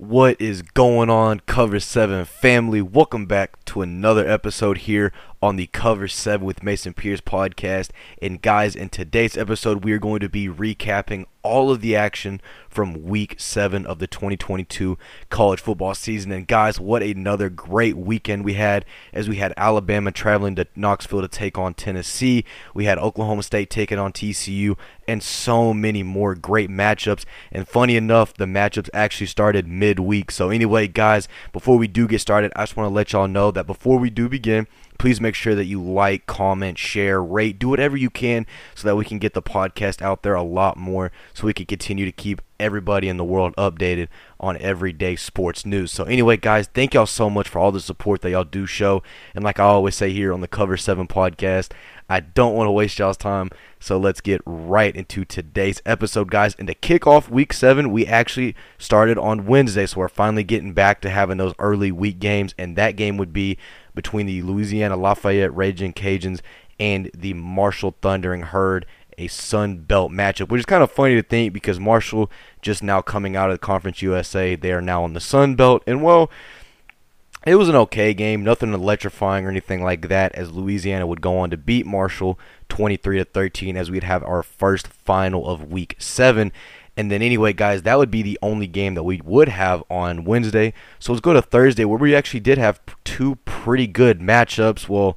What is going on, Cover 7 family? Welcome back to another episode here on the Cover 7 with Mason Pierce podcast. And guys, in today's episode, we are going to be recapping all of the action from week 7 of the 2022 college football season. And guys, what another great weekend we had as we had Alabama traveling to Knoxville to take on Tennessee. We had Oklahoma State taking on TCU and so many more great matchups. And funny enough, the matchups actually started midweek. So anyway, guys, before we do get started, I just want to let y'all know that before we do begin, please make sure that you like, comment, share, rate, do whatever you can so that we can get the podcast out there a lot more so we can continue to keep everybody in the world updated on everyday sports news. So anyway, guys, thank y'all so much for all the support that y'all do show. And like I always say here on the Cover 7 podcast, I don't want to waste y'all's time. So let's get right into today's episode, guys. And to kick off week seven, we actually started on Wednesday. So we're finally getting back to having those early week games. And that game would be between the Louisiana Lafayette Raging Cajuns and the Marshall Thundering Herd, a Sun Belt matchup, which is kind of funny to think because Marshall just now coming out of the Conference USA, they are now in the Sun Belt, and well, it was an okay game, nothing electrifying or anything like that. As Louisiana would go on to beat Marshall 23 to 13, as we'd have our first final of Week Seven. And then, anyway, guys, that would be the only game that we would have on Wednesday. So let's go to Thursday, where we actually did have two pretty good matchups. Well,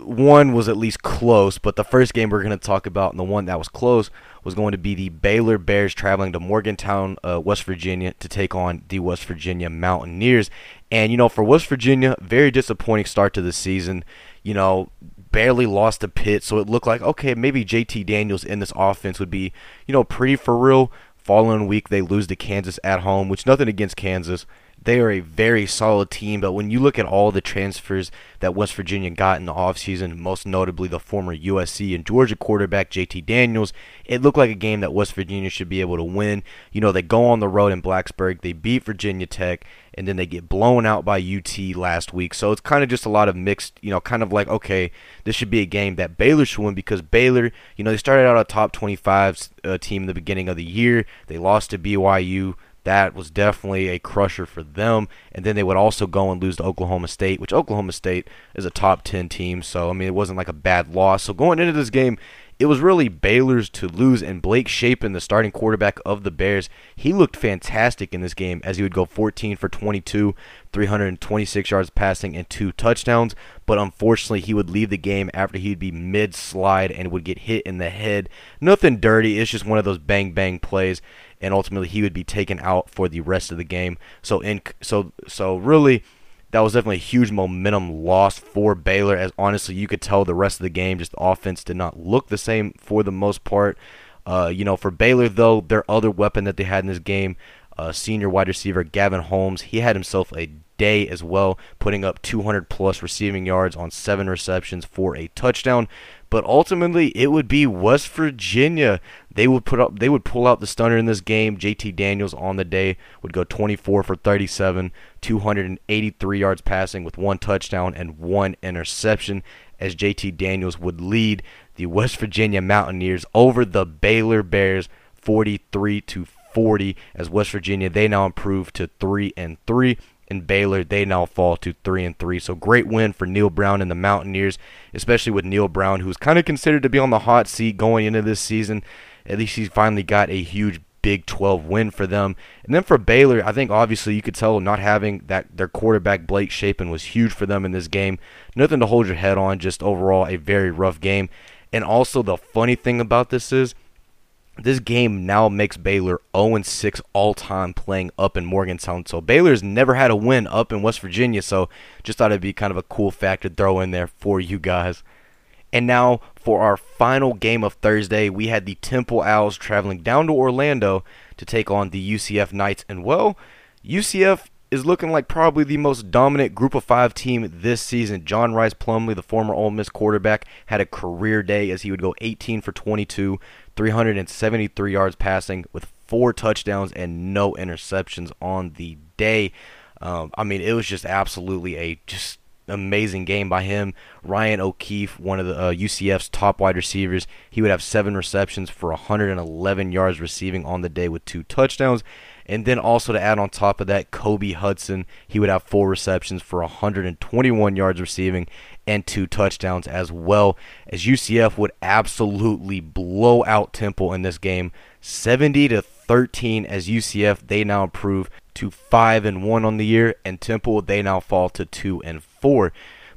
one was at least close, but the first game we're going to talk about, and the one that was close, was going to be the Baylor Bears traveling to Morgantown, uh, West Virginia, to take on the West Virginia Mountaineers. And you know, for West Virginia, very disappointing start to the season. You know, barely lost a Pitt, so it looked like okay, maybe JT Daniels in this offense would be, you know, pretty for real. Following week, they lose to Kansas at home, which nothing against Kansas. They are a very solid team, but when you look at all the transfers that West Virginia got in the offseason, most notably the former USC and Georgia quarterback JT Daniels, it looked like a game that West Virginia should be able to win. You know, they go on the road in Blacksburg, they beat Virginia Tech, and then they get blown out by UT last week. So it's kind of just a lot of mixed, you know, kind of like, okay, this should be a game that Baylor should win because Baylor, you know, they started out a top 25 uh, team in the beginning of the year. They lost to BYU that was definitely a crusher for them. And then they would also go and lose to Oklahoma State, which Oklahoma State is a top 10 team. So, I mean, it wasn't like a bad loss. So, going into this game, it was really Baylor's to lose, and Blake Shapen, the starting quarterback of the Bears, he looked fantastic in this game as he would go 14 for 22, 326 yards passing, and two touchdowns. But unfortunately, he would leave the game after he'd be mid slide and would get hit in the head. Nothing dirty, it's just one of those bang bang plays and ultimately he would be taken out for the rest of the game. So in so so really that was definitely a huge momentum loss for Baylor as honestly you could tell the rest of the game just the offense did not look the same for the most part. Uh, you know, for Baylor though, their other weapon that they had in this game, uh, senior wide receiver Gavin Holmes, he had himself a day as well, putting up 200 plus receiving yards on seven receptions for a touchdown. But ultimately, it would be West Virginia. They would put up, they would pull out the stunner in this game. JT Daniels on the day would go 24 for 37, 283 yards passing with one touchdown and one interception. As JT Daniels would lead the West Virginia Mountaineers over the Baylor Bears 43 to 40 as West Virginia they now improve to 3 and 3 and Baylor, they now fall to three and three. So great win for Neal Brown and the Mountaineers, especially with Neal Brown, who's kind of considered to be on the hot seat going into this season. At least he's finally got a huge Big 12 win for them. And then for Baylor, I think obviously you could tell not having that their quarterback Blake Shapen was huge for them in this game. Nothing to hold your head on, just overall a very rough game. And also the funny thing about this is this game now makes Baylor 0-6 all-time playing up in Morgantown. So Baylor's never had a win up in West Virginia. So just thought it'd be kind of a cool fact to throw in there for you guys. And now for our final game of Thursday, we had the Temple Owls traveling down to Orlando to take on the UCF Knights. And well, UCF is looking like probably the most dominant group of five team this season. John Rhys Plumlee, the former Ole Miss quarterback, had a career day as he would go 18 for 22, 373 yards passing with four touchdowns and no interceptions on the day. Um, I mean, it was just absolutely a just amazing game by him. Ryan O'Keefe, one of the uh, UCF's top wide receivers, he would have seven receptions for 111 yards receiving on the day with two touchdowns. And then also to add on top of that, Kobe Hudson, he would have four receptions for 121 yards receiving and two touchdowns as well as UCF would absolutely blow out Temple in this game 70 to 13 as UCF they now improve to 5 and 1 on the year and Temple they now fall to 2 and 4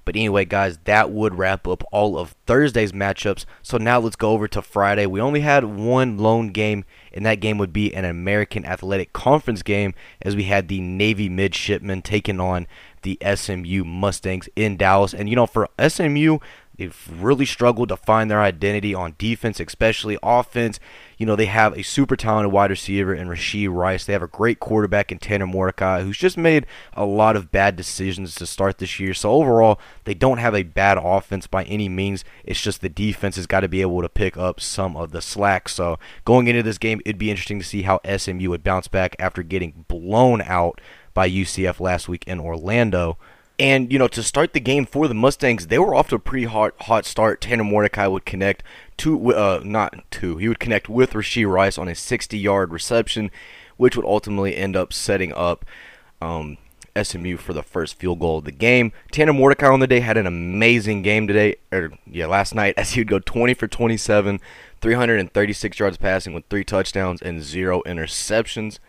but anyway, guys, that would wrap up all of Thursday's matchups. So now let's go over to Friday. We only had one lone game, and that game would be an American Athletic Conference game as we had the Navy Midshipmen taking on the SMU Mustangs in Dallas. And you know, for SMU, they've really struggled to find their identity on defense, especially offense. You know, they have a super talented wide receiver in Rashee Rice. They have a great quarterback in Tanner Mordecai, who's just made a lot of bad decisions to start this year. So overall, they don't have a bad offense by any means. It's just the defense has got to be able to pick up some of the slack. So going into this game, it'd be interesting to see how SMU would bounce back after getting blown out by UCF last week in Orlando. And you know, to start the game for the Mustangs, they were off to a pretty hot hot start. Tanner Mordecai would connect two, uh, not two. He would connect with Rashee Rice on a 60-yard reception, which would ultimately end up setting up um, SMU for the first field goal of the game. Tanner Mordecai on the day had an amazing game today, or yeah, last night, as he would go 20 for 27, 336 yards passing with three touchdowns and zero interceptions.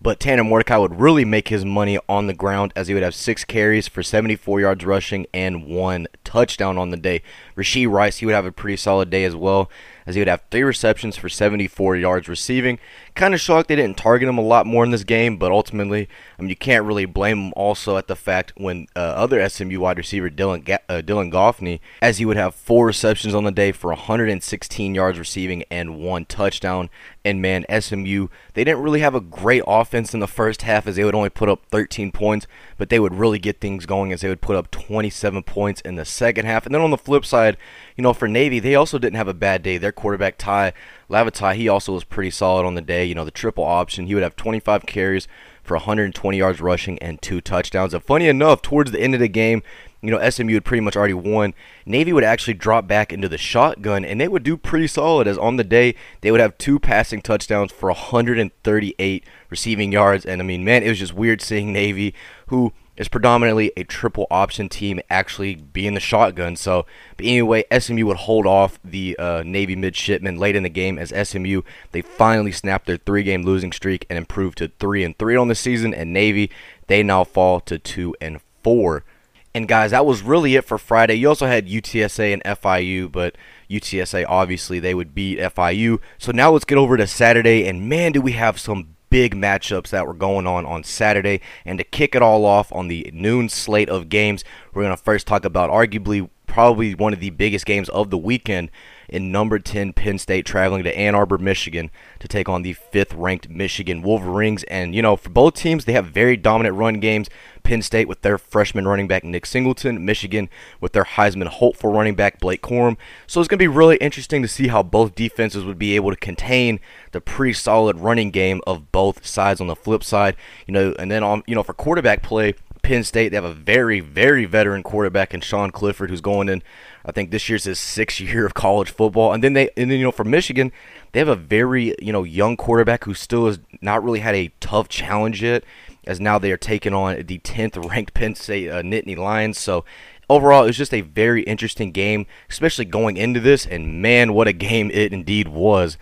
But Tanner Mordecai would really make his money on the ground as he would have six carries for 74 yards rushing and one touchdown on the day. Rashee Rice, he would have a pretty solid day as well as he would have three receptions for 74 yards receiving. Kind of shocked they didn't target him a lot more in this game, but ultimately, I mean, you can't really blame him also at the fact when uh, other SMU wide receiver Dylan Ga- uh, Dylan Goffney, as he would have four receptions on the day for 116 yards receiving and one touchdown. And man, SMU, they didn't really have a great offense in the first half as they would only put up 13 points, but they would really get things going as they would put up 27 points in the second half. And then on the flip side, you know, for Navy, they also didn't have a bad day. Their quarterback, Tai Lavatai, he also was pretty solid on the day. You know, the triple option, he would have 25 carries for 120 yards rushing and two touchdowns. And funny enough, towards the end of the game, you know, SMU had pretty much already won. Navy would actually drop back into the shotgun, and they would do pretty solid. As on the day, they would have two passing touchdowns for 138 receiving yards. And I mean, man, it was just weird seeing Navy, who is predominantly a triple option team actually being the shotgun. So, but anyway, SMU would hold off the uh, Navy midshipmen late in the game as SMU they finally snapped their three-game losing streak and improved to three and three on the season. And Navy they now fall to two and four. And guys, that was really it for Friday. You also had UTSA and FIU, but UTSA obviously they would beat FIU. So now let's get over to Saturday, and man, do we have some big matchups that were going on on Saturday. And to kick it all off on the noon slate of games, we're going to first talk about arguably probably one of the biggest games of the weekend in number 10 Penn State traveling to Ann Arbor, Michigan to take on the fifth ranked Michigan Wolverines. And, you know, for both teams, they have very dominant run games. Penn State with their freshman running back Nick Singleton, Michigan with their Heisman hopeful running back Blake Corum. So it's going to be really interesting to see how both defenses would be able to contain the pretty solid running game of both sides on the flip side. You know, and then on, you know, for quarterback play, Penn State, they have a very, very veteran quarterback in Sean Clifford, who's going in. I think this year's his sixth year of college football, and then they, and then you know, for Michigan, they have a very you know young quarterback who still has not really had a tough challenge yet, as now they are taking on the 10th ranked Penn State uh, Nittany Lions. So overall, it was just a very interesting game, especially going into this, and man, what a game it indeed was.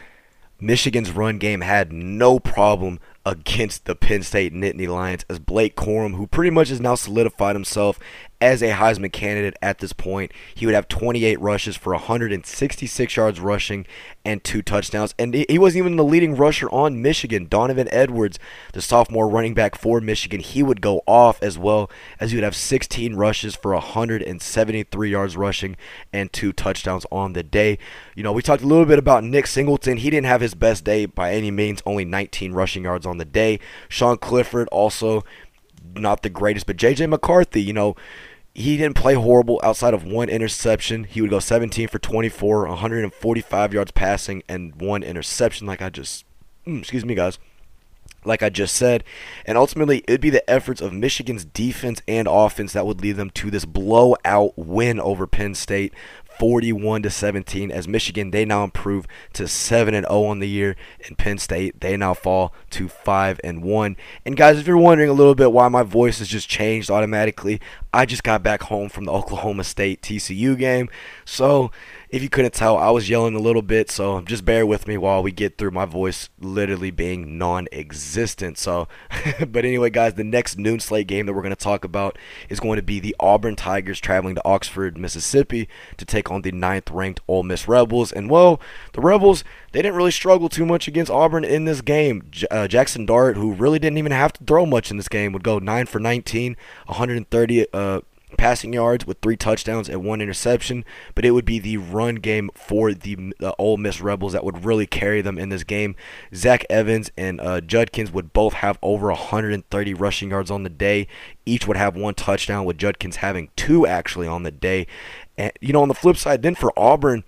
Michigan's run game had no problem against the Penn State Nittany Lions as Blake Corum, who pretty much has now solidified himself as a Heisman candidate at this point. He would have 28 rushes for 166 yards rushing and two touchdowns. And he wasn't even the leading rusher on Michigan. Donovan Edwards, the sophomore running back for Michigan, he would go off as well as he would have 16 rushes for 173 yards rushing and two touchdowns on the day. You know, we talked a little bit about Nick Singleton. He didn't have his best day by any means, only 19 rushing yards on the day. Sean Clifford also not the greatest, but JJ McCarthy, you know, he didn't play horrible outside of one interception. He would go 17 for 24, 145 yards passing, and one interception, like I just, mm, excuse me, guys, like I just said. And ultimately, it'd be the efforts of Michigan's defense and offense that would lead them to this blowout win over Penn State, 41 to 17 as Michigan they now improve to 7 and 0 on the year and Penn State they now fall to 5 and 1. And guys, if you're wondering a little bit why my voice has just changed automatically, I just got back home from the Oklahoma State TCU game. So, if you couldn't tell, I was yelling a little bit, so just bear with me while we get through my voice literally being non existent. So, but anyway, guys, the next noon slate game that we're going to talk about is going to be the Auburn Tigers traveling to Oxford, Mississippi to take on the ninth ranked Ole Miss Rebels. And, well, the Rebels, they didn't really struggle too much against Auburn in this game. J- uh, Jaxson Dart, who really didn't even have to throw much in this game, would go 9 for 19, 130. Uh, passing yards with three touchdowns and one interception, but it would be the run game for the uh, Ole Miss Rebels that would really carry them in this game. Zach Evans and uh, Judkins would both have over 130 rushing yards on the day. Each would have one touchdown, with Judkins having two actually on the day. And you know, on the flip side, then for Auburn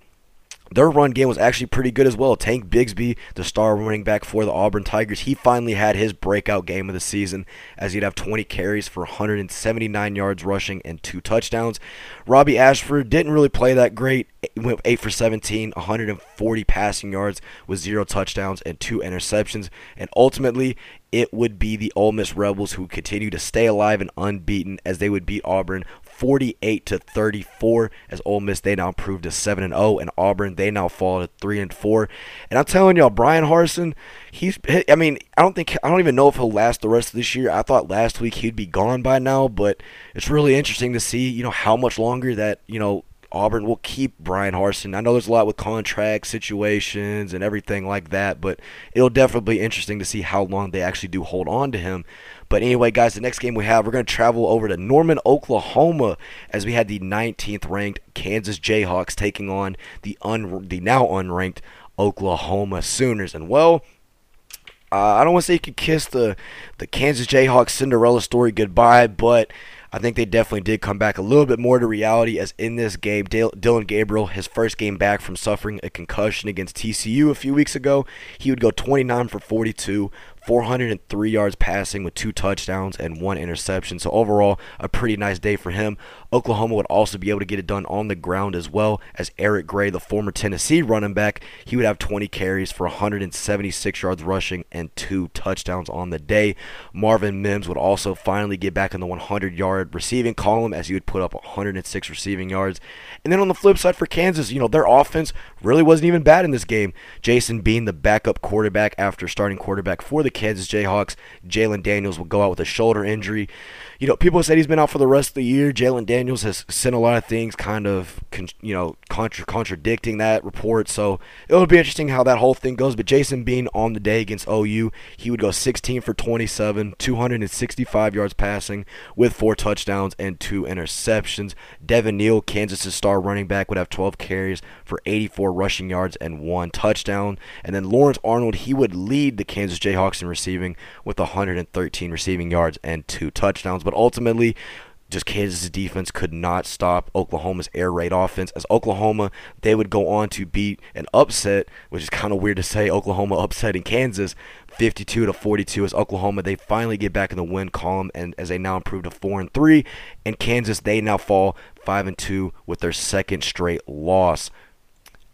their run game was actually pretty good as well. Tank Bigsby, the star running back for the Auburn Tigers, he finally had his breakout game of the season as he'd have 20 carries for 179 yards rushing and two touchdowns. Robbie Ashford didn't really play that great. He went 8 for 17, 140 passing yards with zero touchdowns and two interceptions. And ultimately, it would be the Ole Miss Rebels who continue to stay alive and unbeaten as they would beat Auburn 48 to 34 as Ole Miss they now improved to 7 and 0 and Auburn they now fall to 3 and 4 and I'm telling y'all Bryan Harsin he's I mean I don't think I don't even know if he'll last the rest of this year I thought last week he'd be gone by now but it's really interesting to see you know how much longer that you know Auburn will keep Bryan Harsin. I know there's a lot with contract situations and everything like that, but it'll definitely be interesting to see how long they actually do hold on to him. But anyway, guys, the next game we have, we're going to travel over to Norman, Oklahoma, as we had the 19th ranked Kansas Jayhawks taking on the un- the now unranked Oklahoma Sooners. And well, uh, I don't want to say you could kiss the the Kansas Jayhawks Cinderella story goodbye, but I think they definitely did come back a little bit more to reality as in this game, Dale, Dillon Gabriel, his first game back from suffering a concussion against TCU a few weeks ago, he would go 29 for 42, 403 yards passing with two touchdowns and one interception. So overall, a pretty nice day for him. Oklahoma would also be able to get it done on the ground as well as Eric Gray, the former Tennessee running back, he would have 20 carries for 176 yards rushing and two touchdowns on the day. Marvin Mims would also finally get back in the 100-yard receiving column as he would put up 106 receiving yards. And then on the flip side for Kansas, you know, their offense really wasn't even bad in this game. Jason Bean, the backup quarterback after starting quarterback for the Kansas Jayhawks, Jalon Daniels would go out with a shoulder injury. You know, people said he's been out for the rest of the year. Jalon Daniels has sent a lot of things kind of, you know, contra- contradicting that report. So it'll be interesting how that whole thing goes. But Jason Bean on the day against OU, he would go 16 for 27, 265 yards passing with four touchdowns and two interceptions. Devin Neal, Kansas' star running back, would have 12 carries for 84 rushing yards and one touchdown. And then Lawrence Arnold, he would lead the Kansas Jayhawks in receiving with 113 receiving yards and two touchdowns. But ultimately, just Kansas' defense could not stop Oklahoma's air raid offense. As Oklahoma, they would go on to beat an upset, which is kind of weird to say. Oklahoma upsetting Kansas, 52 to 42. As Oklahoma, they finally get back in the win column, and as they now improve to four and three, and Kansas, they now fall five and two with their second straight loss.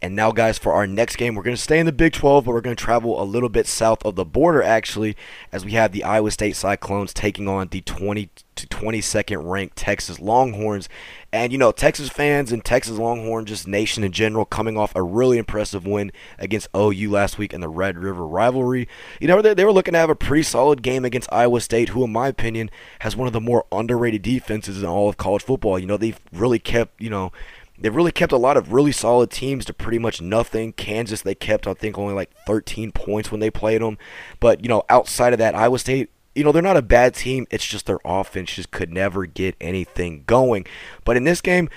And now, guys, for our next game, we're going to stay in the Big 12, but we're going to travel a little bit south of the border, actually, as we have the Iowa State Cyclones taking on the 20 to 22nd ranked Texas Longhorns. And, you know, Texas fans and Texas Longhorn, just nation in general, coming off a really impressive win against OU last week in the Red River rivalry. You know, they, they were looking to have a pretty solid game against Iowa State, who, in my opinion, has one of the more underrated defenses in all of college football. You know, they've really kept, you know, They've really kept a lot of really solid teams to pretty much nothing. Kansas, they kept, I think, only like 13 points when they played them. But, you know, outside of that, Iowa State, you know, they're not a bad team. It's just their offense just could never get anything going. But in this game,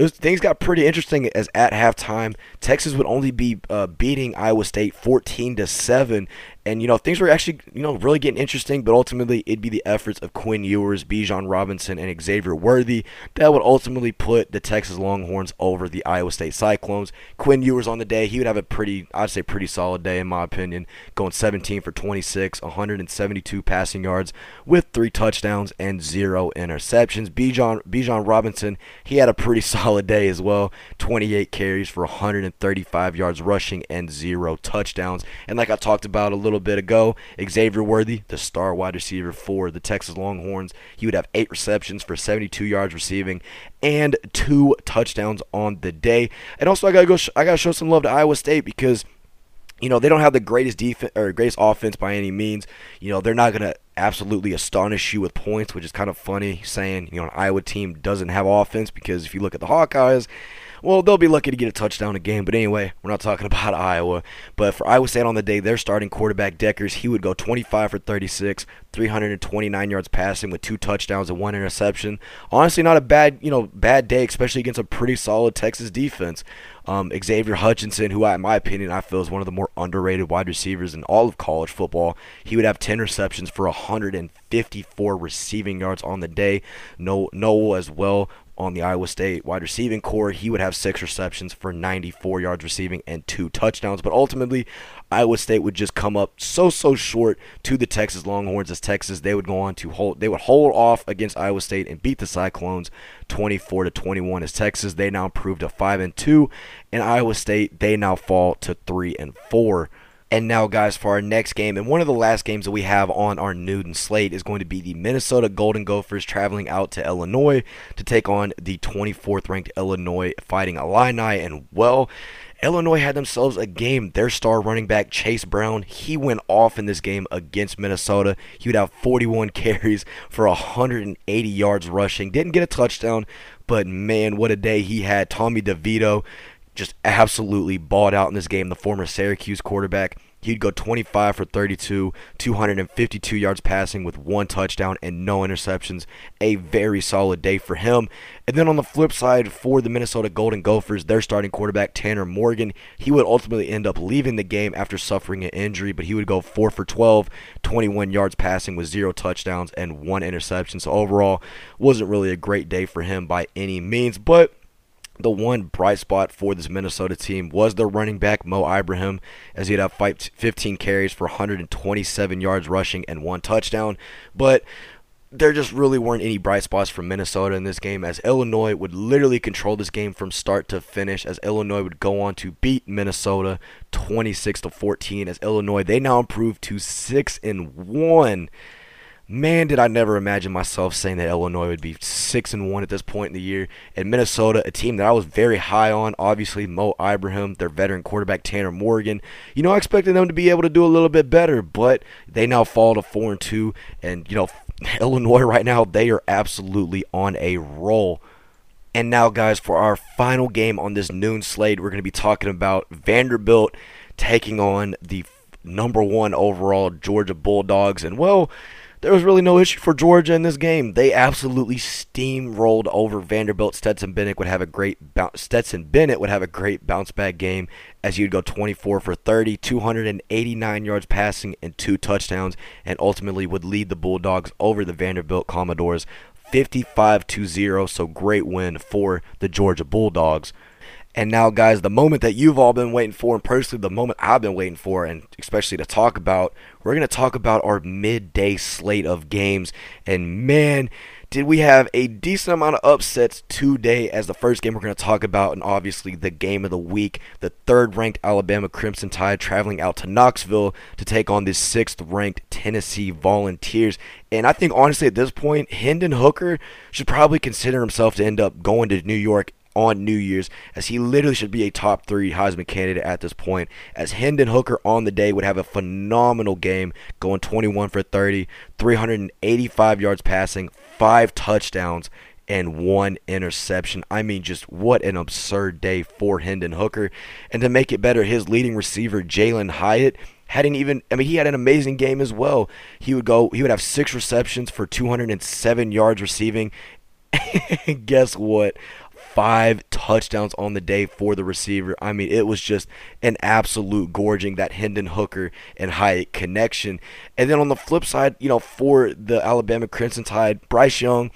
was, things got pretty interesting as at halftime, Texas would only be uh, beating Iowa State 14 to 7 And, you know, things were actually, you know, really getting interesting, but ultimately it'd be the efforts of Quinn Ewers, Bijan Robinson, and Xavier Worthy that would ultimately put the Texas Longhorns over the Iowa State Cyclones. Quinn Ewers on the day, he would have a pretty, I'd say, pretty solid day in my opinion, going 17 for 26, 172 passing yards with three touchdowns and zero interceptions. Bijan, Bijan Robinson, he had a pretty solid day as well, 28 carries for 135 yards rushing and zero touchdowns. And like I talked about a little bit ago, Xavier Worthy, the star wide receiver for the Texas Longhorns, he would have eight receptions for 72 yards receiving and two touchdowns on the day. And also, I gotta go. Sh- I gotta show some love to Iowa State because you know, they don't have the greatest defense or greatest offense by any means. You know, they're not to absolutely astonish you with points, which is kind of funny saying, you know, an Iowa team doesn't have offense because if you look at the Hawkeyes, well, they'll be lucky to get a touchdown a game. But anyway, we're not talking about Iowa. But for Iowa State on the day, their starting quarterback Dekkers, he would go 25 for 36, 329 yards passing with two touchdowns and one interception. Honestly, not a bad, you know, bad day, especially against a pretty solid Texas defense. Um, Xavier Hutchinson, who, I, in my opinion, I feel is one of the more underrated wide receivers in all of college football, he would have 10 receptions for 154 receiving yards on the day. No, Noel as well on the Iowa State wide receiving core. He would have six receptions for 94 yards receiving and two touchdowns. But ultimately, Iowa State would just come up so so short to the Texas Longhorns as Texas they would go on to hold they would hold off against Iowa State and beat the Cyclones 24 to 21 as Texas they now improved to 5 and 2 and Iowa State they now fall to 3 and 4. And now, guys, for our next game, and one of the last games that we have on our Newton slate is going to be the Minnesota Golden Gophers traveling out to Illinois to take on the 24th ranked Illinois Fighting Illini. And, well, Illinois had themselves a game. Their star running back, Chase Brown, he went off in this game against Minnesota. He would have 41 carries for 180 yards rushing. Didn't get a touchdown, but man, what a day he had. Tommy DeVito just absolutely balled out in this game. The former Syracuse quarterback. He'd go 25 for 32, 252 yards passing with one touchdown and no interceptions. A very solid day for him. And then on the flip side, for the Minnesota Golden Gophers, their starting quarterback, Tanner Morgan, he would ultimately end up leaving the game after suffering an injury, but he would go 4 for 12, 21 yards passing with zero touchdowns and one interception. So overall, wasn't really a great day for him by any means. But the one bright spot for this Minnesota team was their running back Mo Ibrahim, as he'd have 15 carries for 127 yards rushing and one touchdown. But there just really weren't any bright spots for Minnesota in this game, as Illinois would literally control this game from start to finish. As Illinois would go on to beat Minnesota 26 to 14. As Illinois they now improved to six and one man, did I never imagine myself saying that Illinois would be six and one at this point in the year. And Minnesota, a team that I was very high on, obviously Mo Ibrahim, their veteran quarterback Tanner Morgan. You know, I expected them to be able to do a little bit better, but they now fall to four and two. And you know, Illinois right now they are absolutely on a roll. And now, guys, for our final game on this noon slate, we're going to be talking about Vanderbilt taking on the number one overall Georgia Bulldogs. And well, there was really no issue for Georgia in this game. They absolutely steamrolled over Vanderbilt. Stetson Bennett would have a great Stetson Bennett would have a great bounce back game as he'd go 24 for 30, 289 yards passing and two touchdowns, and ultimately would lead the Bulldogs over the Vanderbilt Commodores 55 to 0. So great win for the Georgia Bulldogs. And now, guys, the moment that you've all been waiting for, and personally, the moment I've been waiting for, and especially to talk about, we're going to talk about our midday slate of games. And man, did we have a decent amount of upsets today as the first game we're going to talk about, and obviously the game of the week, the third ranked Alabama Crimson Tide traveling out to Knoxville to take on the sixth ranked Tennessee Volunteers. And I think, honestly, at this point, Hendon Hooker should probably consider himself to end up going to New York on New Year's, as he literally should be a top three Heisman candidate at this point. As Hendon Hooker on the day would have a phenomenal game, going 21 for 30, 385 yards passing, five touchdowns, and one interception. I mean, just what an absurd day for Hendon Hooker. And to make it better, his leading receiver, Jalin Hyatt, hadn't even I mean he had an amazing game as well. He would go he would have six receptions for 207 yards receiving. Guess what? Five touchdowns on the day for the receiver. I mean, it was just an absolute gorging that Hendon Hooker and Hyatt connection. And then on the flip side, you know, for the Alabama Crimson Tide, Bryce Young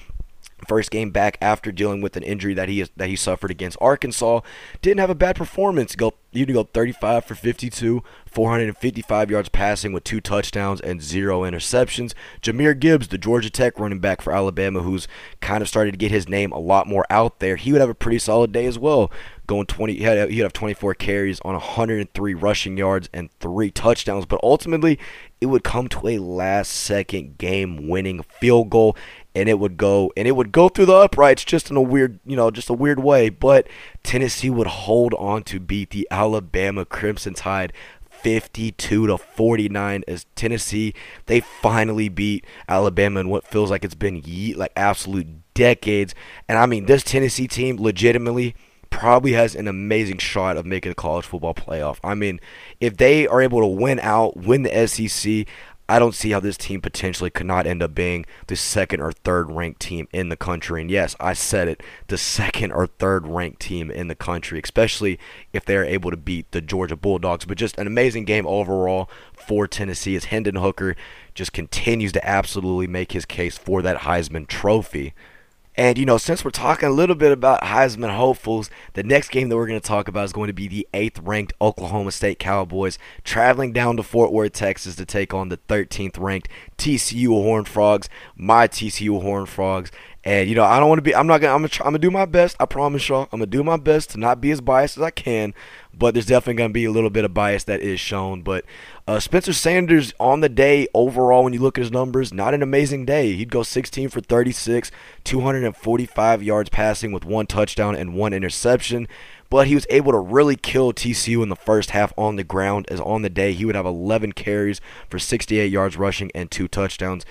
first game back after dealing with an injury that he that he suffered against Arkansas. Didn't have a bad performance. Go you go 35 for 52, 455 yards passing with two touchdowns and zero interceptions. Jahmyr Gibbs, the Georgia Tech running back for Alabama, who's kind of started to get his name a lot more out there, he would have a pretty solid day as well. Going 20, he'd have 24 carries on 103 rushing yards and three touchdowns. But ultimately, it would come to a last second game winning field goal and it would go and it would go through the uprights just in a weird you know just a weird way but tennessee would hold on to beat the alabama crimson tide 52 to 49 as tennessee they finally beat alabama in what feels like it's been ye- like absolute decades and i mean this tennessee team legitimately probably has an amazing shot of making a college football playoff. I mean, if they are able to win out, win the SEC, I don't see how this team potentially could not end up being the second or third ranked team in the country. And yes, I said it, the second or third ranked team in the country, especially if they're able to beat the Georgia Bulldogs. But just an amazing game overall for Tennessee as Hendon Hooker just continues to absolutely make his case for that Heisman Trophy. And, you know, since we're talking a little bit about Heisman hopefuls, the next game that we're going to talk about is going to be the eighth ranked Oklahoma State Cowboys traveling down to Fort Worth, Texas to take on the 13th ranked TCU Horned Frogs, my TCU Horned Frogs. And you know, I don't want to be. I'm not gonna. I'm gonna. Try, I'm gonna do my best. I promise y'all. I'm gonna do my best to not be as biased as I can. But there's definitely gonna be a little bit of bias that is shown. But uh, Spencer Sanders on the day overall, when you look at his numbers, not an amazing day. He'd go 16 for 36, 245 yards passing with one touchdown and one interception but he was able to really kill TCU in the first half on the ground. As on the day, he would have 11 carries for 68 yards rushing and two touchdowns.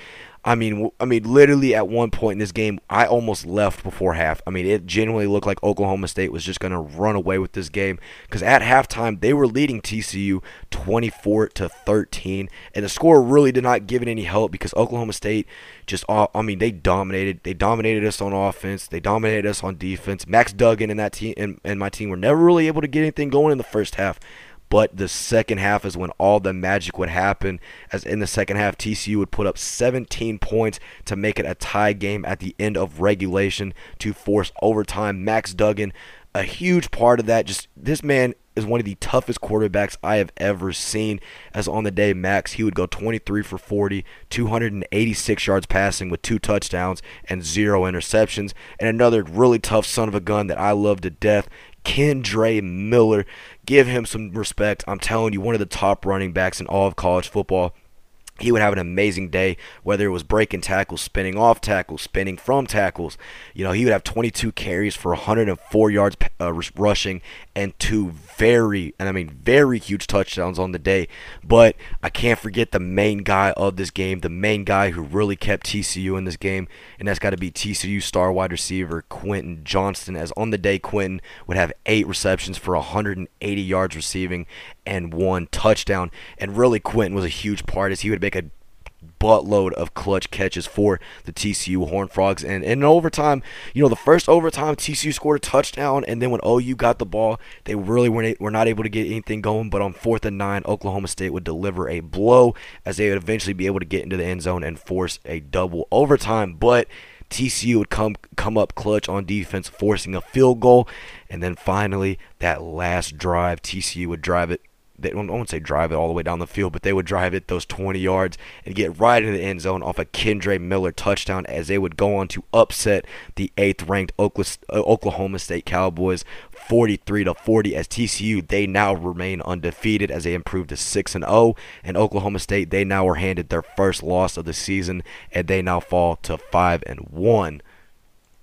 I mean, I mean, literally at one point in this game, I almost left before half. I mean, it genuinely looked like Oklahoma State was just going to run away with this game because at halftime they were leading TCU 24 to 13, and the score really did not give it any help because Oklahoma State just, I mean, they dominated. They dominated us on offense. They dominated us on defense. Max Duggan and that team and, and my team were never really able to get anything going in the first half. But the second half is when all the magic would happen. As in the second half, TCU would put up 17 points to make it a tie game at the end of regulation to force overtime. Max Duggan, a huge part of that. Just this man is one of the toughest quarterbacks I have ever seen. As on the day, Max, he would go 23 for 40, 286 yards passing with two touchdowns and zero interceptions. And another really tough son of a gun that I love to death, Kendre Miller. Give him some respect. I'm telling you, one of the top running backs in all of college football he would have an amazing day, whether it was breaking tackles, spinning off tackles, spinning from tackles. You know, he would have 22 carries for 104 yards uh, rushing and two very, and I mean very huge touchdowns on the day. But I can't forget the main guy of this game, the main guy who really kept TCU in this game, and that's got to be TCU star wide receiver Quentin Johnston. As on the day, Quentin would have eight receptions for 180 yards receiving and one touchdown. And really, Quentin was a huge part as he would make a buttload of clutch catches for the TCU Horn Frogs. And, and in overtime, you know, the first overtime, TCU scored a touchdown, and then when OU got the ball, they really weren't were not able to get anything going. But on fourth and nine, Oklahoma State would deliver a blow as they would eventually be able to get into the end zone and force a double overtime. But TCU would come come up clutch on defense, forcing a field goal, and then finally that last drive, TCU would drive it they I won't say drive it all the way down the field, but they would drive it those 20 yards and get right into the end zone off a Kendre Miller touchdown as they would go on to upset the eighth ranked uh, Oklahoma State Cowboys 43 to 40 as TCU they now remain undefeated as they improved to 6 and 0 and Oklahoma State they now were handed their first loss of the season and they now fall to 5 and 1.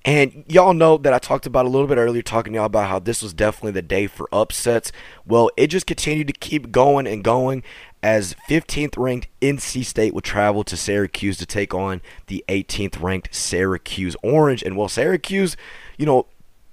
And y'all know that I talked about a little bit earlier, talking to y'all about how this was definitely the day for upsets. Well, it just continued to keep going and going as 15th ranked NC State would travel to Syracuse to take on the 18th ranked Syracuse Orange. And well, Syracuse, you know,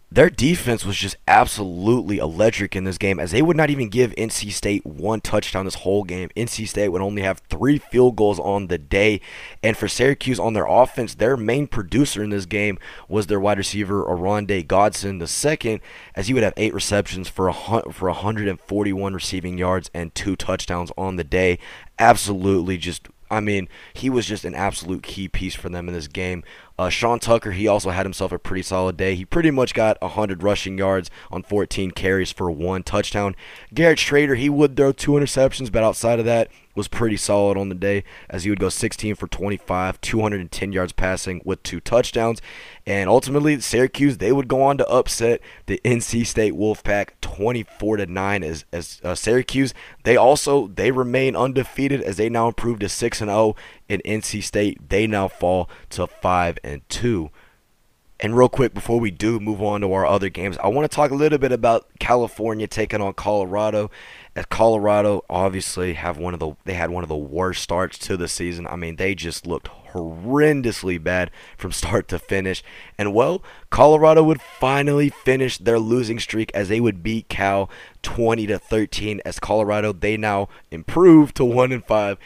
their defense was just absolutely electric in this game as they would not even give NC State one touchdown this whole game. NC State would only have three field goals on the day. And for Syracuse on their offense, their main producer in this game was their wide receiver, Oronde Gadsden the second, as he would have eight receptions for, a, for 141 receiving yards and two touchdowns on the day. Absolutely just I mean, he was just an absolute key piece for them in this game. Uh, Sean Tucker, he also had himself a pretty solid day. He pretty much got 100 rushing yards on 14 carries for one touchdown. Garrett Shrader, he would throw two interceptions, but outside of that, was pretty solid on the day as he would go 16 for 25, 210 yards passing with two touchdowns. And ultimately, Syracuse they would go on to upset the NC State Wolfpack 24 to 9 as as uh, Syracuse they also they remain undefeated as they now improved to 6 and 0 in NC State they now fall to 5 and 2. And real quick before we do move on to our other games, I want to talk a little bit about California taking on Colorado. Colorado obviously have one of the they had one of the worst starts to the season. I mean, they just looked horrendously bad from start to finish. And well, Colorado would finally finish their losing streak as they would beat Cal 20 to 13 as Colorado they now improve to 1 and 5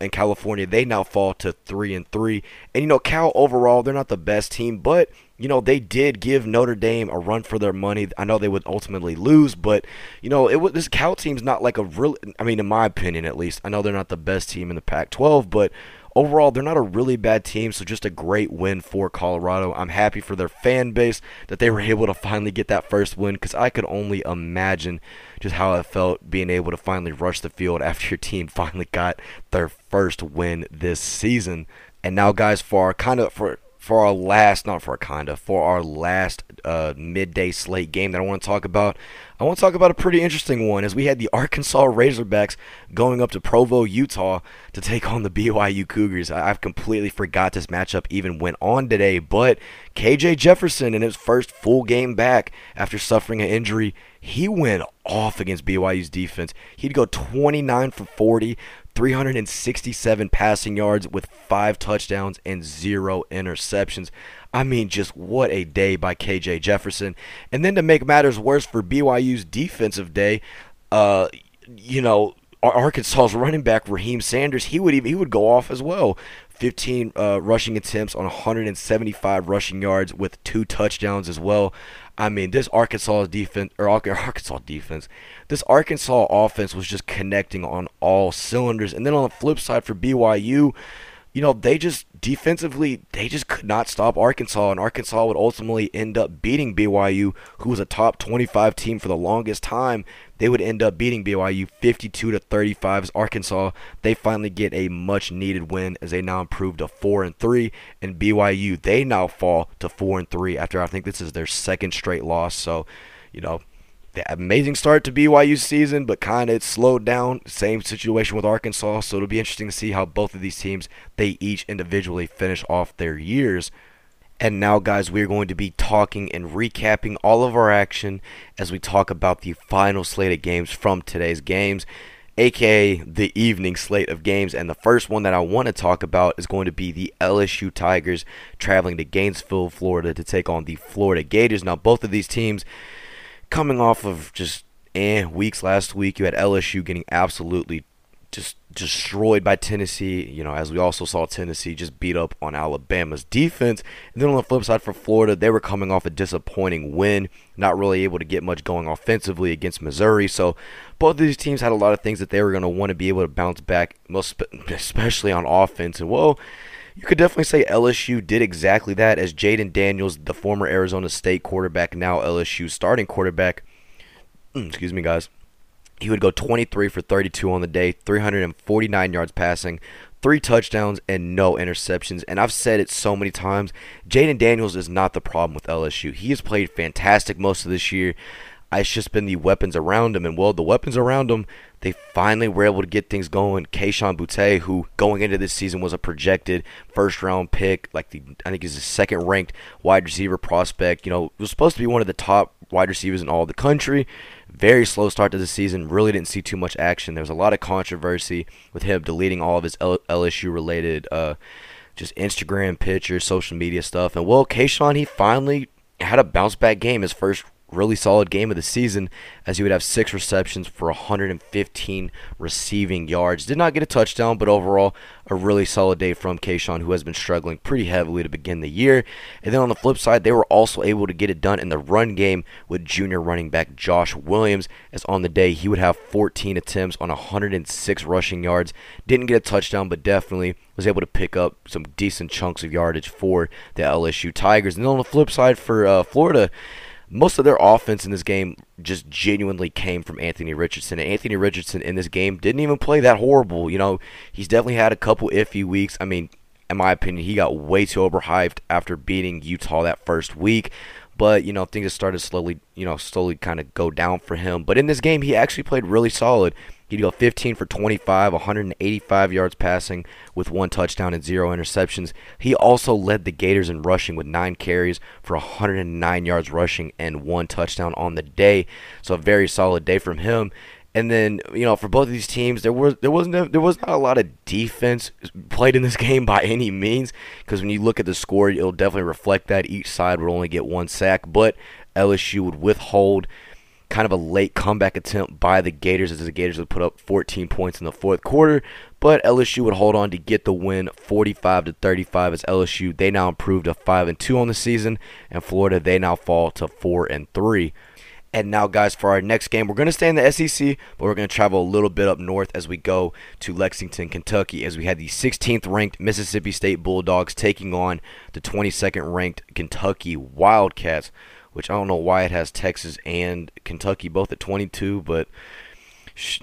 in California they now fall to 3 and 3 and you know Cal overall they're not the best team but you know they did give Notre Dame a run for their money I know they would ultimately lose but you know it was this Cal team's not like a real I mean in my opinion at least I know they're not the best team in the Pac-12 but overall, they're not a really bad team, so just a great win for Colorado. I'm happy for their fan base that they were able to finally get that first win because I could only imagine just how it felt being able to finally rush the field after your team finally got their first win this season. And now, guys, for our kind of for for our last, not for our kind of, for our last uh, midday slate game that I want to talk about, I want to talk about a pretty interesting one as we had the Arkansas Razorbacks going up to Provo, Utah to take on the BYU Cougars. I've completely forgot this matchup even went on today, but KJ Jefferson in his first full game back after suffering an injury, he went off against BYU's defense. He'd go 29 for 40, 367 passing yards with five touchdowns and zero interceptions. I mean, just what a day by KJ Jefferson. And then to make matters worse for BYU's defensive day, uh, you know, Arkansas's running back Raheim Sanders, he would even, he would go off as well. 15 uh, rushing attempts on 175 rushing yards with two touchdowns as well. I mean, this Arkansas defense or Arkansas defense, this Arkansas offense was just connecting on all cylinders. And then on the flip side for BYU, you know, they just defensively, they just could not stop Arkansas, and Arkansas would ultimately end up beating BYU, who was a top 25 team for the longest time. They would end up beating BYU 52 to 35. As Arkansas, they finally get a much needed win as they now improve to four and three, and BYU they now fall to four and three after I think this is their second straight loss. So, you know, amazing start to BYU's season, but kind of slowed down. Same situation with Arkansas, so it'll be interesting to see how both of these teams they each individually finish off their years. And now, guys, we're going to be talking and recapping all of our action as we talk about the final slate of games from today's games, aka the evening slate of games. And the first one that I want to talk about is going to be the LSU Tigers traveling to Gainesville, Florida to take on the Florida Gators. Now, both of these teams coming off of just eh weeks last week. You had LSU getting absolutely just destroyed by Tennessee. You know, as we also saw Tennessee just beat up on Alabama's defense. And then on the flip side for Florida, they were coming off a disappointing win, not really able to get much going offensively against Missouri. So both of these teams had a lot of things that they were going to want to be able to bounce back, most especially on offense. And well, you could definitely say LSU did exactly that as Jayden Daniels, the former Arizona State quarterback, now LSU starting quarterback, mm, excuse me, guys, he would go 23 for 32 on the day, 349 yards passing, three touchdowns, and no interceptions. And I've said it so many times Jayden Daniels is not the problem with LSU. He has played fantastic most of this year. It's just been the weapons around him. And, well, the weapons around him, they finally were able to get things going. Kayshon Boutte, who going into this season was a projected first round pick, like the I think he's a second ranked wide receiver prospect. You know, was supposed to be one of the top wide receivers in all the country. Very slow start to the season. Really didn't see too much action. There was a lot of controversy with him deleting all of his LSU related uh, just Instagram pictures, social media stuff. And well, Kayshon, he finally had a bounce back game, his first really solid game of the season as he would have six receptions for 115 receiving yards. Did not get a touchdown, but overall a really solid day from Kayshon, who has been struggling pretty heavily to begin the year. And then on the flip side, they were also able to get it done in the run game with junior running back Josh Williams, as on the day he would have 14 attempts on 106 rushing yards. Didn't get a touchdown, but definitely was able to pick up some decent chunks of yardage for the LSU Tigers. And then on the flip side for uh, Florida, most of their offense in this game just genuinely came from Anthony Richardson. And Anthony Richardson in this game didn't even play that horrible. You know, he's definitely had a couple iffy weeks. I mean, in my opinion, he got way too overhyped after beating Utah that first week. But, you know, things started slowly, you know, slowly kind of go down for him. But in this game, he actually played really solid. He'd go 15 for 25, 185 yards passing with one touchdown and zero interceptions. He also led the Gators in rushing with nine carries for 109 yards rushing and one touchdown on the day. So a very solid day from him. And then you know for both of these teams, there was there wasn't there was not a lot of defense played in this game by any means. Because when you look at the score, it'll definitely reflect that each side would only get one sack, but LSU would withhold kind of a late comeback attempt by the Gators as the Gators would put up 14 points in the fourth quarter, but LSU would hold on to get the win 45 to 35 as LSU they now improved to 5 and 2 on the season and Florida they now fall to 4 and 3. And now, guys, for our next game, we're going to stay in the SEC, but we're going to travel a little bit up north as we go to Lexington, Kentucky, as we had the 16th ranked Mississippi State Bulldogs taking on the 22nd ranked Kentucky Wildcats which I don't know why it has Texas and Kentucky both at 22, but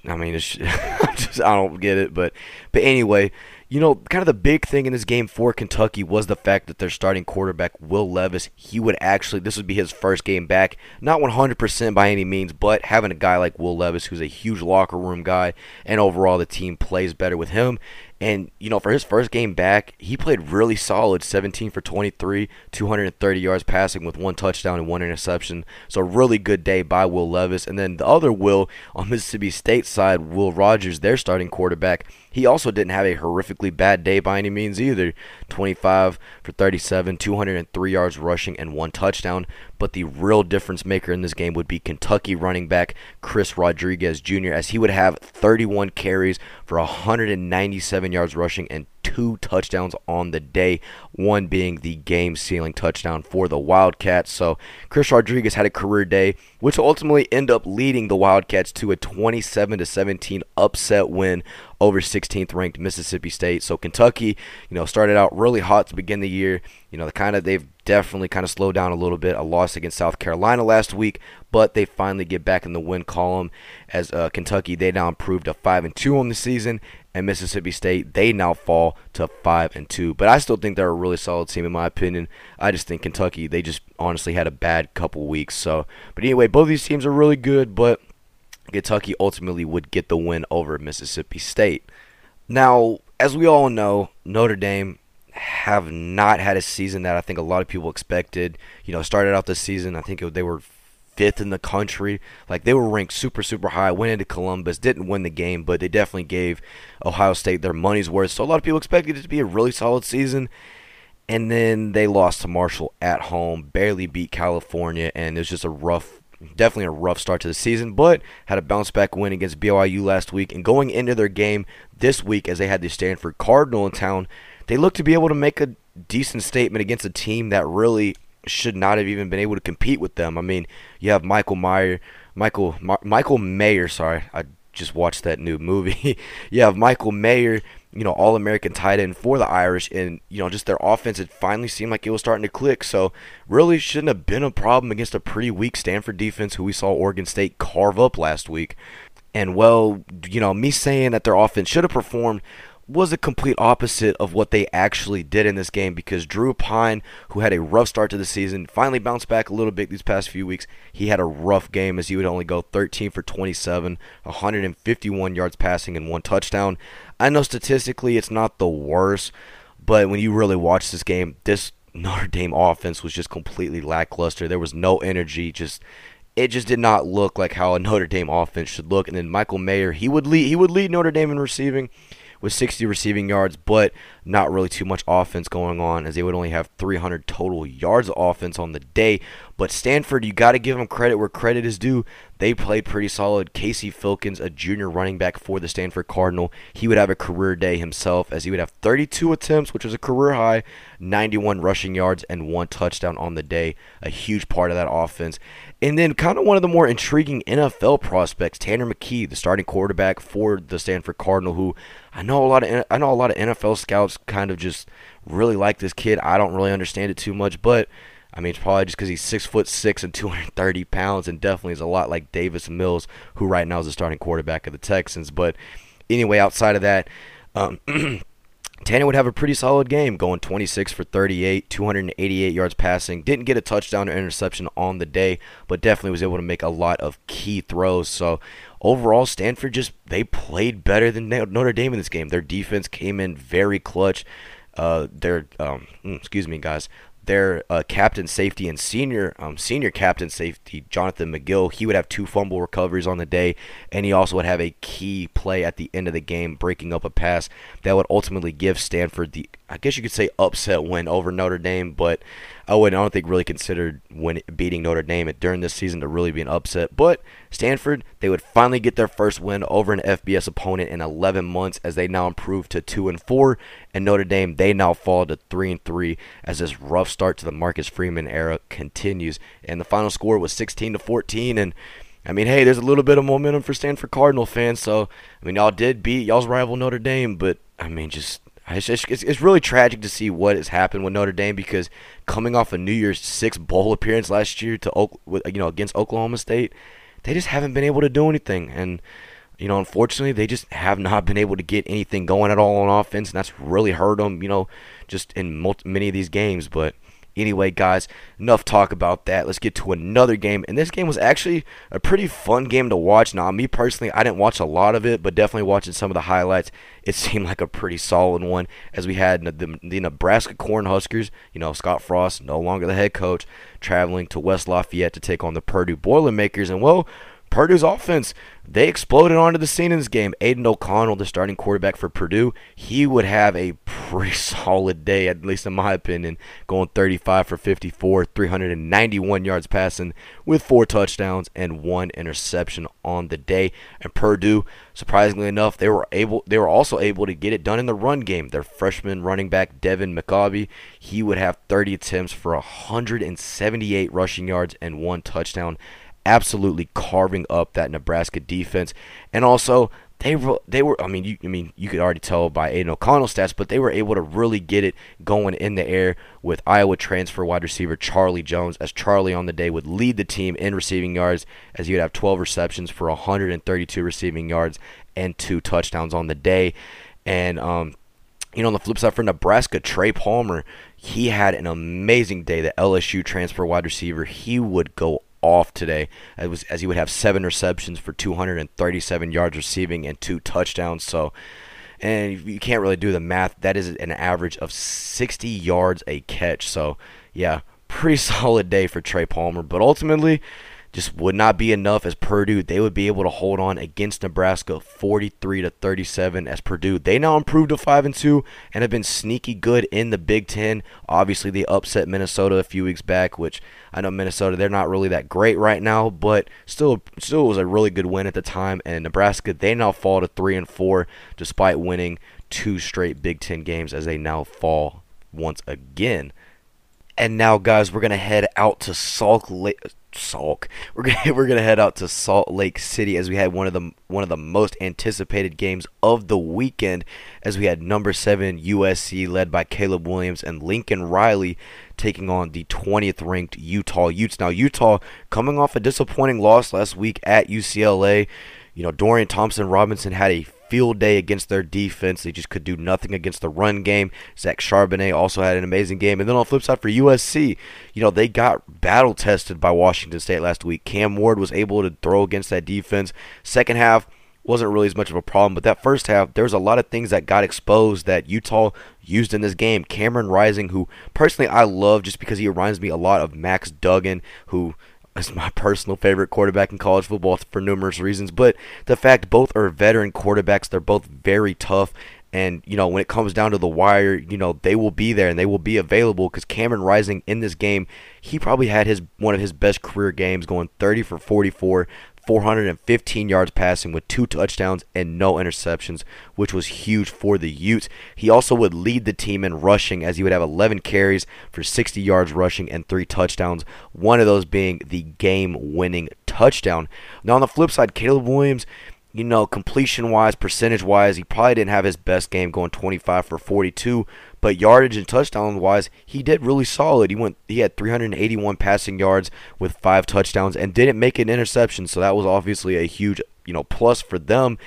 I mean, it's just, I don't get it. But but anyway, you know, kind of the big thing in this game for Kentucky was the fact that their starting quarterback Will Levis, he would actually this would be his first game back, not 100% by any means, but having a guy like Will Levis who's a huge locker room guy and overall the team plays better with him and, you know, for his first game back, he played really solid 17 for 23, 230 yards passing with one touchdown and one interception. So, really good day by Will Levis. And then the other Will on Mississippi State side, Will Rogers, their starting quarterback, he also didn't have a horrifically bad day by any means either. 25 for 37, 203 yards rushing, and one touchdown. But the real difference maker in this game would be Kentucky running back Chris Rodriguez Jr., as he would have 31 carries for 197 yards rushing and two touchdowns on the day, one being the game sealing touchdown for the Wildcats. So Chris Rodriguez had a career day, which ultimately end up leading the Wildcats to a 27 to 17 upset win over 16th ranked Mississippi State. So Kentucky, you know, started out really hot to begin the year. You know, the kind of they've definitely kind of slowed down a little bit. A loss against South Carolina last week, but they finally get back in the win column as uh, Kentucky they now improved to five and two on the season, and Mississippi State they now fall to five and two. But I still think they're a really solid team in my opinion. I just think Kentucky they just honestly had a bad couple weeks. So, but anyway, both these teams are really good, but Kentucky ultimately would get the win over Mississippi State. Now, as we all know, Notre Dame have not had a season that I think a lot of people expected. You know, started out the season, I think it, they were fifth in the country. Like they were ranked super, super high. Went into Columbus, didn't win the game, but they definitely gave Ohio State their money's worth. So a lot of people expected it to be a really solid season. And then they lost to Marshall at home, barely beat California, and it was just a rough definitely a rough start to the season, but had a bounce back win against BYU last week. And going into their game this week, as they had the Stanford Cardinal in town, they look to be able to make a decent statement against a team that really should not have even been able to compete with them. I mean, you have Michael Meyer, Michael Ma- Michael Mayer. Sorry, I just watched that new movie. you have Michael Mayer, you know, All American tight end for the Irish, and you know, just their offense. It finally seemed like it was starting to click. So really, shouldn't have been a problem against a pretty weak Stanford defense, who we saw Oregon State carve up last week. And well, you know, me saying that their offense should have performed was a complete opposite of what they actually did in this game because Drew Pyne, who had a rough start to the season, finally bounced back a little bit these past few weeks. He had a rough game as he would only go 13 for 27, 151 yards passing, and one touchdown. I know statistically it's not the worst, but when you really watch this game, this Notre Dame offense was just completely lackluster. There was no energy, just it just did not look like how a Notre Dame offense should look. And then Michael Mayer, he would lead he would lead Notre Dame in receiving with 60 receiving yards, but not really too much offense going on as they would only have 300 total yards of offense on the day. But Stanford, you got to give them credit where credit is due. They played pretty solid. Casey Filkins, a junior running back for the Stanford Cardinal, he would have a career day himself as he would have 32 attempts, which was a career high, 91 rushing yards, and one touchdown on the day. A huge part of that offense. And then, kind of one of the more intriguing NFL prospects, Tanner McKee, the starting quarterback for the Stanford Cardinal, who I know a lot of I know a lot of NFL scouts kind of just really like this kid. I don't really understand it too much, but I mean, it's probably just because he's six foot six and 230 pounds, and definitely is a lot like Davis Mills, who right now is the starting quarterback of the Texans. But anyway, outside of that, um, Tanner would have a pretty solid game, going 26 for 38, 288 yards passing. Didn't get a touchdown or interception on the day, but definitely was able to make a lot of key throws. So overall, Stanford just they played better than Notre Dame in this game. Their defense came in very clutch. Uh, their um, mm, excuse me, guys their uh, captain safety and senior um, senior captain safety Jonathan McGill. He would have two fumble recoveries on the day, and he also would have a key play at the end of the game, breaking up a pass that would ultimately give Stanford the I guess you could say upset win over Notre Dame, but Oh, would I don't think really considered when beating Notre Dame during this season to really be an upset. But Stanford, they would finally get their first win over an FBS opponent in 11 months as they now improve to 2 and 4 and Notre Dame they now fall to 3 and 3 as this rough start to the Marcus Freeman era continues. And the final score was 16 to 14 and I mean, hey, there's a little bit of momentum for Stanford Cardinal fans. So, I mean, y'all did beat y'all's rival Notre Dame, but I mean, just it's, just, it's, it's really tragic to see what has happened with Notre Dame because coming off a New Year's Six bowl appearance last year to you know against Oklahoma State, they just haven't been able to do anything, and you know unfortunately they just have not been able to get anything going at all on offense, and that's really hurt them. You know, just in multi, many of these games, but Anyway, guys, enough talk about that. Let's get to another game. And this game was actually a pretty fun game to watch. Now, me personally, I didn't watch a lot of it, but definitely watching some of the highlights, it seemed like a pretty solid one. As we had the, the Nebraska Cornhuskers, you know, Scott Frost, no longer the head coach, traveling to West Lafayette to take on the Purdue Boilermakers. And, well, Purdue's offense, they exploded onto the scene in this game. Aidan O'Connell, the starting quarterback for Purdue, he would have a pretty solid day, at least in my opinion, going 35 for 54, 391 yards passing with four touchdowns and one interception on the day. And Purdue, surprisingly enough, they were able they were also able to get it done in the run game. Their freshman running back Devin Mockobee, he would have 30 attempts for 178 rushing yards and one touchdown absolutely carving up that Nebraska defense. And also, they were they were I mean you I mean you could already tell by Aidan O'Connell stats, but they were able to really get it going in the air with Iowa transfer wide receiver Charlie Jones as Charlie on the day would lead the team in receiving yards as he would have 12 receptions for 132 receiving yards and two touchdowns on the day. And um you know, on the flip side for Nebraska, Trey Palmer, he had an amazing day. The LSU transfer wide receiver, he would go off today as, was, as he would have seven receptions for 237 yards receiving and two touchdowns. So, and you can't really do the math. That is an average of 60 yards a catch. So, yeah, pretty solid day for Trey Palmer. But ultimately, just would not be enough as Purdue. They would be able to hold on against Nebraska 43 to 37 as Purdue. They now improved to 5 and 2 and have been sneaky good in the Big 10 obviously they upset Minnesota a few weeks back which I know Minnesota they're not really that great right now but still still was a really good win at the time. And Nebraska they now fall to 3 and 4 despite winning two straight Big 10 games as they now fall once again and now, guys, we're gonna head out to Salt Lake. Salk. We're gonna we're gonna head out to Salt Lake City as we had one of the one of the most anticipated games of the weekend, as we had number seven USC led by Caleb Williams and Lincoln Riley taking on the 20th ranked Utah Utes. Now Utah coming off a disappointing loss last week at UCLA. You know Dorian Thompson Robinson had a field day against their defense. They just could do nothing against the run game. Zach Charbonnet also had an amazing game. And then on the flip side for USC, you know, they got battle tested by Washington State last week. Cam Ward was able to throw against that defense. Second half, wasn't really as much of a problem. But that first half, there was a lot of things that got exposed that Utah used in this game. Cameron Rising, who personally I love just because he reminds me a lot of Max Duggan, who is my personal favorite quarterback in college football for numerous reasons. But the fact both are veteran quarterbacks, they're both very tough. And, you know, when it comes down to the wire, you know, they will be there and they will be available because Cameron Rising in this game, he probably had his one of his best career games going 30 for 44, 415 yards passing with two touchdowns and no interceptions, which was huge for the Utes. He also would lead the team in rushing as he would have 11 carries for 60 yards rushing and three touchdowns, one of those being the game winning touchdown. Now, on the flip side, Caleb Williams you know, completion wise, percentage wise, he probably didn't have his best game going 25 for 42, but yardage and touchdown wise, he did really solid. He went he had 381 passing yards with five touchdowns and didn't make an interception, so that was obviously a huge, you know, plus for them.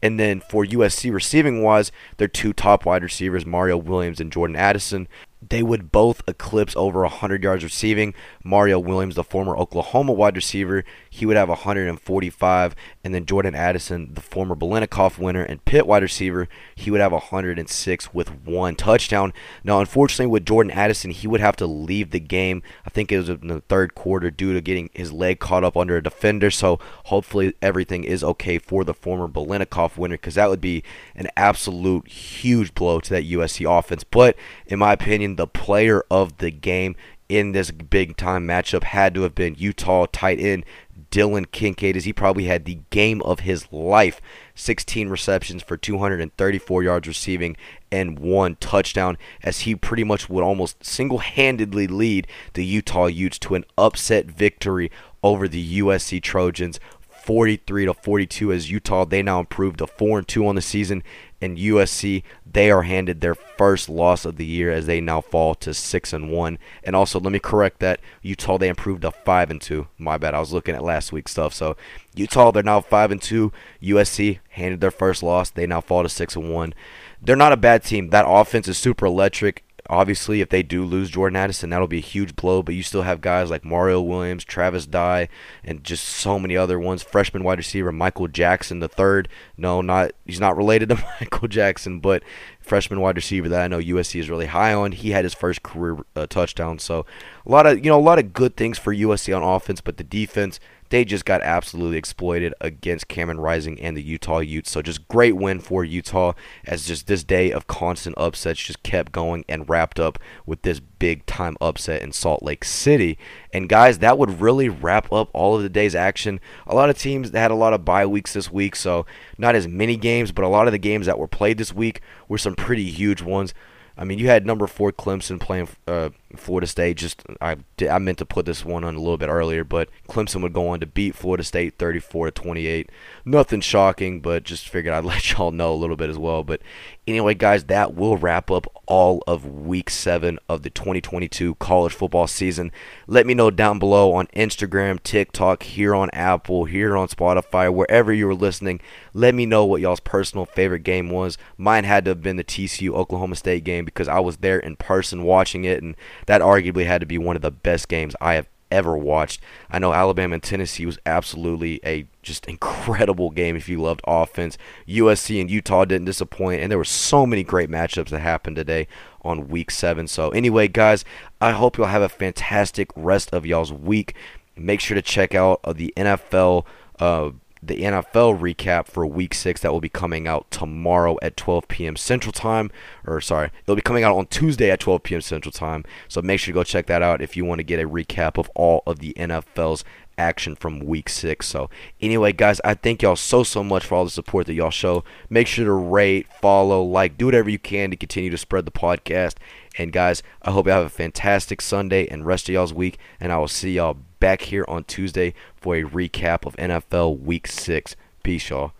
And then for USC receiving wise, their two top wide receivers, Mario Williams and Jordan Addison, they would both eclipse over 100 yards receiving. Mario Williams, the former Oklahoma wide receiver, he would have 145. And then Jordan Addison, the former Biletnikoff winner and Pitt wide receiver, he would have 106 with one touchdown. Now, unfortunately, with Jordan Addison, he would have to leave the game. I think it was in the third quarter due to getting his leg caught up under a defender. So hopefully everything is okay for the former Biletnikoff winner because that would be an absolute huge blow to that USC offense. But in my opinion, the player of the game in this big time matchup had to have been Utah tight end Dalton Kincaid as he probably had the game of his life. 16 receptions for 234 yards receiving and one touchdown as he pretty much would almost single-handedly lead the Utah Utes to an upset victory over the USC Trojans 43 to 42 as Utah they now improved to 4 and 2 on the season and USC they are handed their first loss of the year as they now fall to 6 and 1 and also let me correct that. Utah they improved to 5 and 2 my bad I was looking at last week's stuff. So Utah they're now 5 and 2 USC handed their first loss. They now fall to 6 and 1 they're not a bad team. That offense is super electric Obviously, if they do lose Jordan Addison, that'll be a huge blow. But you still have guys like Mario Williams, Travis Dye, and just so many other ones. Freshman wide receiver Michael Jackson the third. No, not he's not related to Michael Jackson, but freshman wide receiver that I know USC is really high on. He had his first career uh, touchdown. So a lot of you know a lot of good things for USC on offense, but the defense they just got absolutely exploited against Cameron Rising and the Utah Utes. So just great win for Utah as just this day of constant upsets just kept going and wrapped up with this big time upset in Salt Lake City. And guys, that would really wrap up all of the day's action. A lot of teams had a lot of bye weeks this week, so not as many games, but a lot of the games that were played this week were some pretty huge ones. I mean, you had number four Clemson playing uh, Florida State. Just I I meant to put this one on a little bit earlier, but Clemson would go on to beat Florida State 34 to 28. Nothing shocking, but just figured I'd let y'all know a little bit as well. But anyway, guys, that will wrap up all of Week Seven of the 2022 college football season. Let me know down below on Instagram, TikTok, here on Apple, here on Spotify, wherever you are listening. Let me know what y'all's personal favorite game was. Mine had to have been the TCU Oklahoma State game because I was there in person watching it, and that arguably had to be one of the best games I have ever watched. I know Alabama and Tennessee was absolutely a just incredible game if you loved offense. USC and Utah didn't disappoint, and there were so many great matchups that happened today on week seven. So, anyway, guys, I hope you'll have a fantastic rest of y'all's week. Make sure to check out uh, the NFL. Uh, the NFL recap for week six that will be coming out tomorrow at 12 p.m. Central Time. Or, sorry, it'll be coming out on Tuesday at 12 p.m. Central Time. So make sure to go check that out if you want to get a recap of all of the NFL's action from week six. So, anyway, guys, I thank y'all so, so much for all the support that y'all show. Make sure to rate, follow, like, do whatever you can to continue to spread the podcast. And, guys, I hope you have a fantastic Sunday and rest of y'all's week. And I will see y'all back here on Tuesday for a recap of NFL Week 6. Peace, y'all.